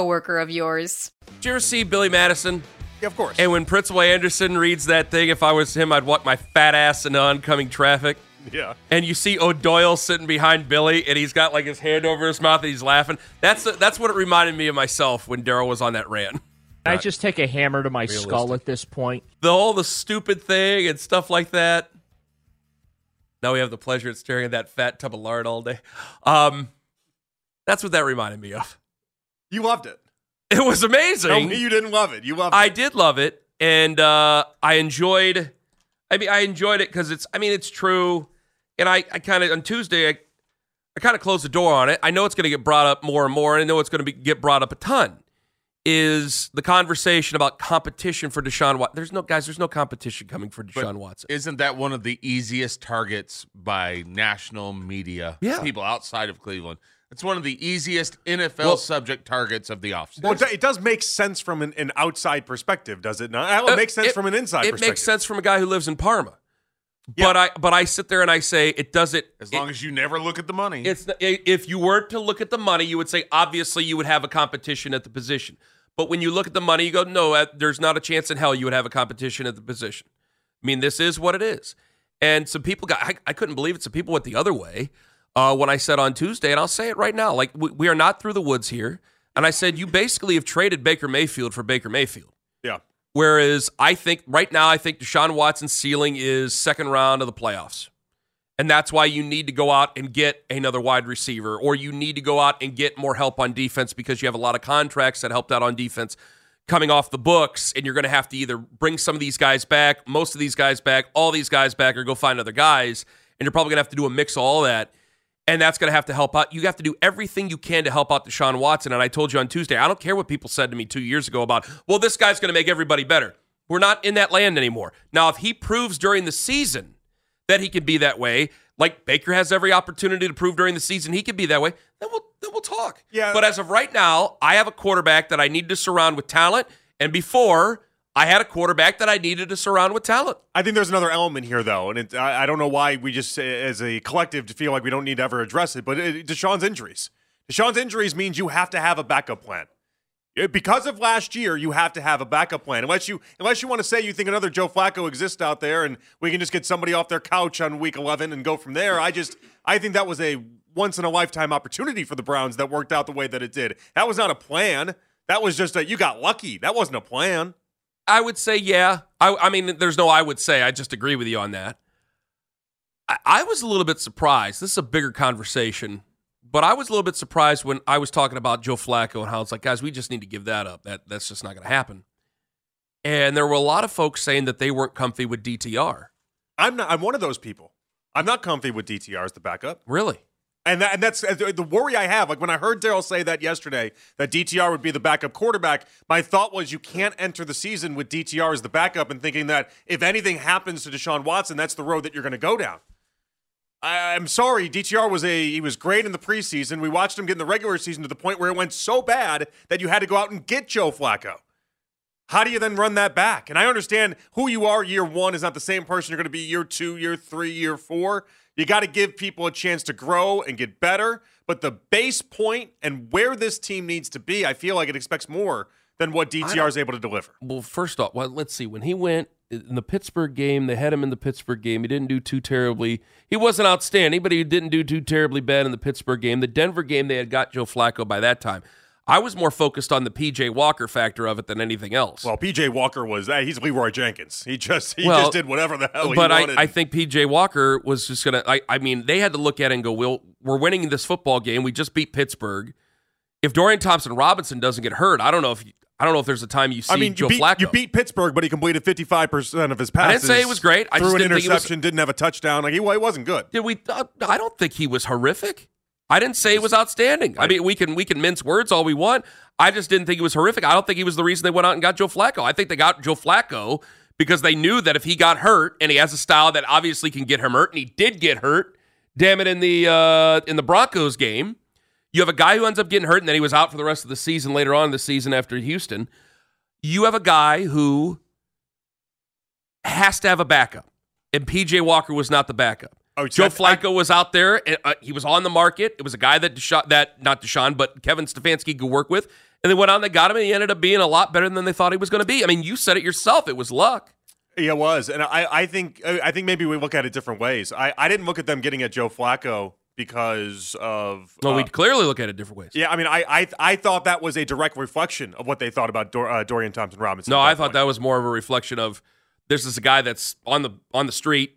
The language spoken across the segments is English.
coworker of yours. Did you ever see Billy Madison? Yeah, of course. And when Principal Anderson reads that thing, if I was him, I'd walk my fat ass into oncoming traffic. Yeah. And you see O'Doyle sitting behind Billy, and he's got like his hand over his mouth, and he's laughing. That's that's what it reminded me of myself when Daryl was on that rant. I just take a hammer to my realistic. skull at this point. The whole the stupid thing and stuff like that. Now we have the pleasure of staring at that fat tub of lard all day. Um, that's what that reminded me of. You loved it. It was amazing. Tell me you didn't love it. You loved it. I did love it, and uh, I enjoyed. I mean, I enjoyed it because it's. I mean, it's true, and I, I kind of on Tuesday, I, I kind of closed the door on it. I know it's going to get brought up more and more, and I know it's going to get brought up a ton. Is the conversation about competition for Deshaun Watson? There's no guys. There's no competition coming for Deshaun but Watson. Isn't that one of the easiest targets by national media? Yeah. people outside of Cleveland it's one of the easiest NFL well, subject targets of the offseason. Well, it does make sense from an, an outside perspective, does it not? It uh, makes sense it, from an inside it perspective. makes sense from a guy who lives in Parma. Yeah. But I but I sit there and I say it doesn't as long it, as you never look at the money. It's if you were to look at the money, you would say obviously you would have a competition at the position. But when you look at the money, you go no, uh, there's not a chance in hell you would have a competition at the position. I mean, this is what it is. And some people got I, I couldn't believe it. Some people went the other way uh, when I said on Tuesday, and I'll say it right now. Like we, we are not through the woods here, and I said you basically have traded Baker Mayfield for Baker Mayfield. Yeah. Whereas I think right now, I think Deshaun Watson's ceiling is second round of the playoffs. And that's why you need to go out and get another wide receiver, or you need to go out and get more help on defense because you have a lot of contracts that helped out on defense coming off the books, and you're going to have to either bring some of these guys back, most of these guys back, all these guys back, or go find other guys. And you're probably going to have to do a mix of all that and that's going to have to help out. You have to do everything you can to help out Deshaun Watson. And I told you on Tuesday, I don't care what people said to me two years ago about, well, this guy's going to make everybody better. We're not in that land anymore. Now, if he proves during the season that he can be that way, like Baker has every opportunity to prove during the season he can be that way, then we'll then we'll talk. Yeah. But as of right now, I have a quarterback that I need to surround with talent. And before I had a quarterback that I needed to surround with talent. I think there's another element here, though, and it, I, I, don't know why we just, as a collective, to feel like we don't need to ever address it. But it, Deshaun's injuries, Deshaun's injuries means you have to have a backup plan. Uh, because of last year, you have to have a backup plan. Unless you, unless you want to say you think another Joe Flacco exists out there, and we can just get somebody off their couch on Week 11 and go from there. I just, I think that was a once in a lifetime opportunity for the Browns that worked out the way that it did. That was not a plan. That was just a you got lucky. That wasn't a plan. I would say, yeah. I, I mean, there's no I would say. I just agree with you on that. I, I was a little bit surprised. This is a bigger conversation, but I was a little bit surprised when I was talking about Joe Flacco and how it's like, guys, we just need to give that up. That that's just not going to happen. And there were a lot of folks saying that they weren't comfy with DTR. I'm not. I'm one of those people. I'm not comfy with DTR as the backup. Really? And that, and that's the worry I have. Like when I heard Daryl say that yesterday, that DTR would be the backup quarterback. My thought was you can't enter the season with DTR as the backup and thinking that if anything happens to Deshaun Watson, that's the road that you're going to go down. I, I'm sorry, DTR was a he was great in the preseason. We watched him get in the regular season to the point where it went so bad that you had to go out and get Joe Flacco. How do you then run that back? And I understand who you are year one is not the same person you're going to be year two, year three, year four. You got to give people a chance to grow and get better. But the base point and where this team needs to be, I feel like it expects more than what DTR is able to deliver. Well, first off, well, let's see. When he went in the Pittsburgh game, they had him in the Pittsburgh game. He didn't do too terribly. He wasn't outstanding, but he didn't do too terribly bad in the Pittsburgh game. The Denver game, they had got Joe Flacco by that time. I was more focused on the PJ Walker factor of it than anything else. Well, PJ Walker was that he's Leeroy Jenkins. He just he well, just did whatever the hell but I, I, think PJ Walker was just gonna. I, I mean, they had to look at it and go, "Well, we're winning this football game. We just beat Pittsburgh. If Dorian Thompson Robinson doesn't get hurt, I don't know if I don't know if there's a time you see I mean, Joe you beat, Flacco. You beat Pittsburgh, but he completed 55 percent of his passes. I didn't say it was great. I threw just an interception. Was, didn't have a touchdown. Like he, well, he wasn't good. Did we? Uh, I don't think he was horrific. I didn't say it was outstanding. I mean, we can we can mince words all we want. I just didn't think he was horrific. I don't think he was the reason they went out and got Joe Flacco. I think they got Joe Flacco because they knew that if he got hurt and he has a style that obviously can get him hurt, and he did get hurt, damn it, in the uh, in the Broncos game, you have a guy who ends up getting hurt and then he was out for the rest of the season later on in the season after Houston. You have a guy who has to have a backup, and PJ Walker was not the backup. Oh, Joe I- Flacco was out there. and, Uh, he was on the market. It was a guy that Deshaun, that not Deshaun, but Kevin Stefanski could work with. And they went on, they got him, and he ended up being a lot better than they thought he was going to be. I mean, you said it yourself. It was luck. Yeah, it was, and I, I think I think maybe we look at it different ways. I, I didn't look at them getting at Joe Flacco because of Well, uh, we clearly look at it different ways. yeah. I mean, I, I I thought that was a direct reflection of what they thought about Dor, uh, Dorian Thompson Robinson. No, I thought point. that was more of a reflection of this is a guy that's on the on the street.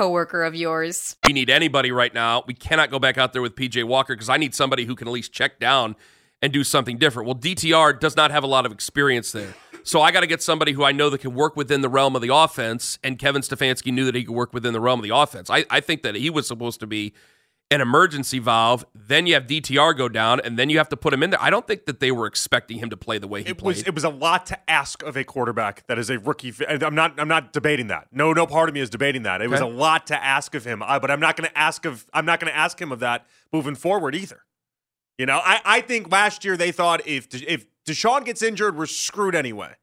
of yours. We need anybody right now. We cannot go back out there with PJ Walker because I need somebody who can at least check down and do something different. Well, DTR does not have a lot of experience there. So I got to get somebody who I know that can work within the realm of the offense. And Kevin Stefanski knew that he could work within the realm of the offense. I, I think that he was supposed to be an emergency valve. Then you have DTR go down, and then you have to put him in there. I don't think that they were expecting him to play the way he it played. was it was a lot to ask of a quarterback that is a rookie. I'm not I'm not debating that. No, no part of me is debating that. It was a lot to ask of him. I, but I'm not going to ask of I'm not going to ask him of that moving forward either. You know, I, I think last year they thought if if Deshaun gets injured, we're screwed anyway.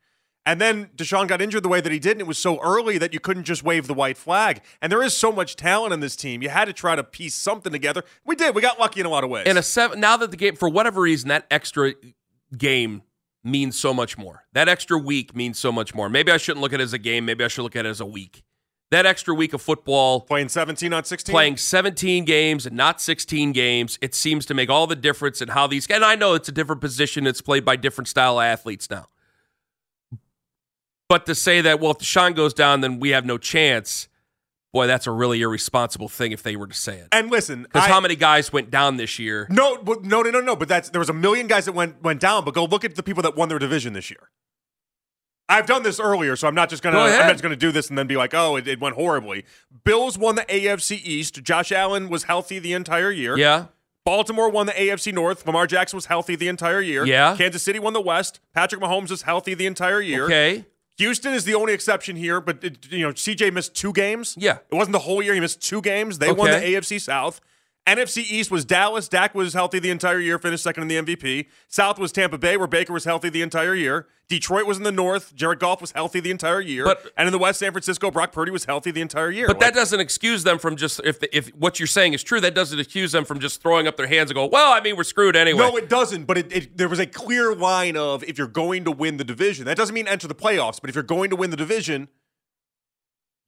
And then Deshaun got injured the way that he did, and it was so early that you couldn't just wave the white flag. And there is so much talent in this team. You had to try to piece something together. We did. We got lucky in a lot of ways. And a seven now that the game for whatever reason that extra game means so much more. That extra week means so much more. Maybe I shouldn't look at it as a game. Maybe I should look at it as a week. That extra week of football, playing 17 on 16. playing 17 games and not 16 games, it seems to make all the difference in how these. And I know it's a different position. It's played by different style athletes now. But to say that well, if Deshaun goes down, then we have no chance. Boy, that's a really irresponsible thing if they were to say it. And listen, Because how many guys went down this year? No, but- no, no, no, no. But that's there was a million guys that went went down. But go look at the people that won their division this year. I've done this earlier, so I'm not just gonna Go I'm not just gonna do this and then be like, oh, it, it went horribly. Bills won the AFC East. Josh Allen was healthy the entire year. Yeah. Baltimore won the AFC North. Lamar Jackson was healthy the entire year. Yeah. Kansas City won the West. Patrick Mahomes was healthy the entire year. Okay. Houston is the only exception here, but it, you know CJ missed two games. Yeah. it wasn't the whole year. He missed two games. They won the AFC South. NFC East was Dallas. Dak was healthy the entire year, finished second in the MVP. South was Tampa Bay, where Baker was healthy the entire year. Detroit was in the North. Jared Goff was healthy the entire year. But- and in the West, San Francisco, Brock Purdy was healthy the entire year. But that doesn't excuse them from just if if what you're saying is true. That doesn't excuse them from just throwing up their hands and go, "Well, I mean, we're screwed anyway." No, it doesn't. But it, it, there was a clear line of if you're going to win the division, that doesn't mean enter the playoffs. But if you're going to win the division,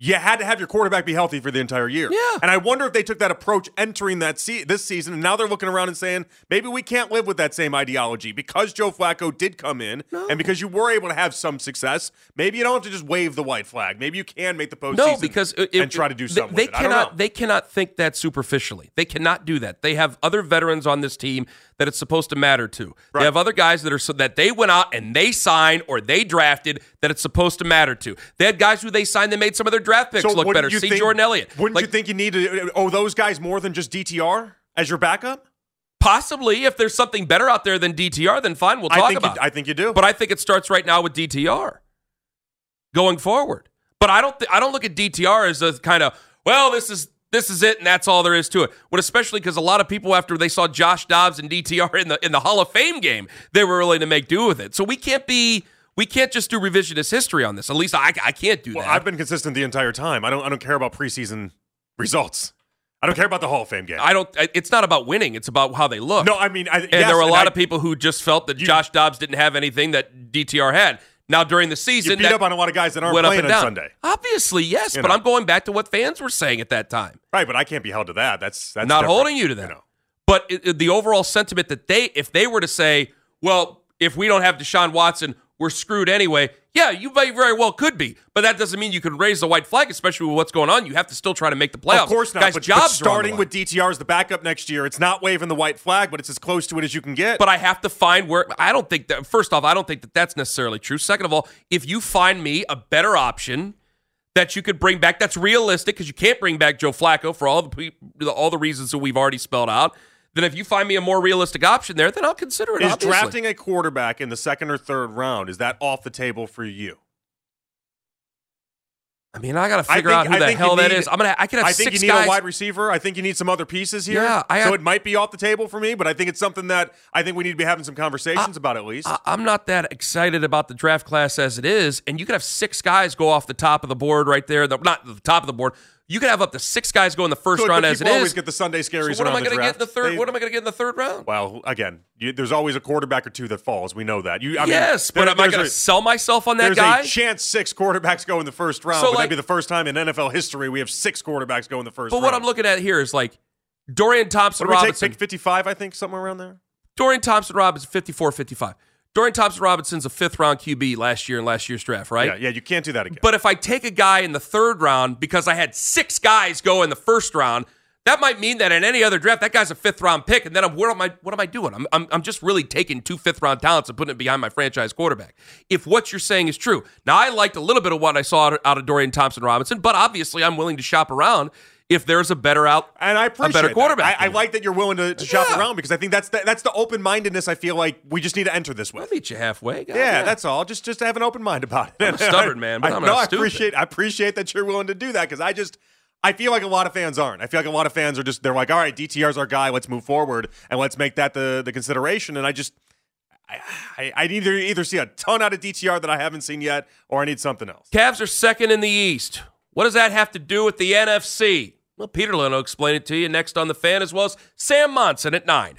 you had to have your quarterback be healthy for the entire year. Yeah. And I wonder if they took that approach entering that se- this season, and now they're looking around and saying maybe we can't live with that same ideology because Joe Flacco did come in, and because you were able to have some success. Maybe you don't have to just wave the white flag. Maybe you can make the postseason. no, because it, and try to do they- something. They with it. I don't cannot. They cannot think that superficially. They cannot do that. They have other veterans on this team that it's supposed to matter to. Right. They have other guys that are so that they went out and they signed or they drafted that it's supposed to matter to. They had guys who they signed that made some of their draft picks so look better. See think- Jordan Elliott. Wouldn't Like, you think you need to owe those guys more than just DTR as your backup? Possibly, if there's something better out there than DTR, then fine, we'll talk about you, it. I think you do. But I think it starts right now with DTR going forward. But I don't th- I don't look at DTR as a kind of well this is this is it and that's all there is to it. But especially because a lot of people after they saw Josh Dobbs and DTR in the in the Hall of Fame game, they were willing to make do with it. So we can't be we can't just do revisionist history on this. At least I, I can't do Well, that. I've been consistent the entire time. I don't. I don't care about preseason results. I don't care about the Hall of Fame game. I don't. It's not about winning. It's about how they look. no, I mean, I, And there were a lot of people who just felt that You- Josh Dobbs didn't have anything that DTR had. Now during the season, You beat up on a lot of guys that aren't playing on. Sunday, Obviously, yes, You but know. I'm going back to what fans were saying at that time. right? But I can't be held to that. That's that's not different, holding you to that. know. But it, it- the overall sentiment that they, if they were to say, well, if we don't have Deshaun Watson, we're screwed anyway. Yeah, you very, very well could be, but that doesn't mean you can raise the white flag, especially with what's going on. You have to still try to make the playoffs. Of course not. Guys, but, jobs but are on the starting with DTR as the backup next year, it's not waving the white flag, but it's as close to it as you can get. but I have to find where I don't think that first off, I don't think that that's necessarily true. Second of all, if you find me a better option that you could bring back that's realistic because you can't bring back Joe Flacco for all the all the reasons that we've already spelled out, then if you find me a more realistic option there, then I'll consider it. is obviously. drafting a quarterback in the second or third round is that off the table for you? I mean, I got to I figure think- out who I the hell that need- is. I'm gonna. I can have I think you need guys. a wide receiver. I think you need some other pieces here. Yeah, I so it might be off the table for me, but I think it's something that I think we need to be having some conversations about at least. I- I'm not that excited about the draft class as it is, and you could have six guys go off the top of the board right there. The, not the top of the board. You could have up to six guys go in the first Good, round but as it people is. always get the Sunday scaries so what am I going to get in the third? They- what am I going to get in the third round? Well, again, you, there's always a quarterback or two that falls. We know that. You, I mean, yes, but there- am I going to sell myself on that There's guy? a chance six quarterbacks go in the first round, So, but like- that'd be the first time in NFL history we have six quarterbacks go in the first but round. what I'm looking at here is like Dorian Thompson What do we take? Robinson. Pick 55, I think, somewhere around there. Dorian Thompson Robinson, 54 55. Dorian Thompson Robinson's a fifth round QB last year in last year's draft, right? Yeah, yeah, you can't do that again. But if I take a guy in the third round because I had six guys go in the first round, that might mean that in any other draft, that guy's a fifth round pick, and then I'm, where am I? What am I doing? I'm, I'm, I'm just really taking two fifth round talents and putting it behind my franchise quarterback. If what you're saying is true, now I liked a little bit of what I saw out of Dorian Thompson Robinson, but obviously I'm willing to shop around if there's a better out, and I appreciate a better quarterback. I, I like that you're willing to, to shop Yeah. around because I think that's the, that's the open mindedness. I feel like we just need to enter this with. I'll meet you halfway. God, Yeah, that's all. Just just have an open mind about it. I'm stubborn man, but I, I'm no, not I appreciate I appreciate that you're willing to do that because I just I feel like a lot of fans aren't. I feel like a lot of fans are just they're like, all right, DTR's our guy. Let's move forward and let's make that the the consideration. And I just I, I, I either either see a ton out of DTR that I haven't seen yet, or I need something else. Cavs are second in the East. What does that have to do with the NFC? Well, Peter Lynn will explain it to you next on the fan, as well as Sam Monson at nine.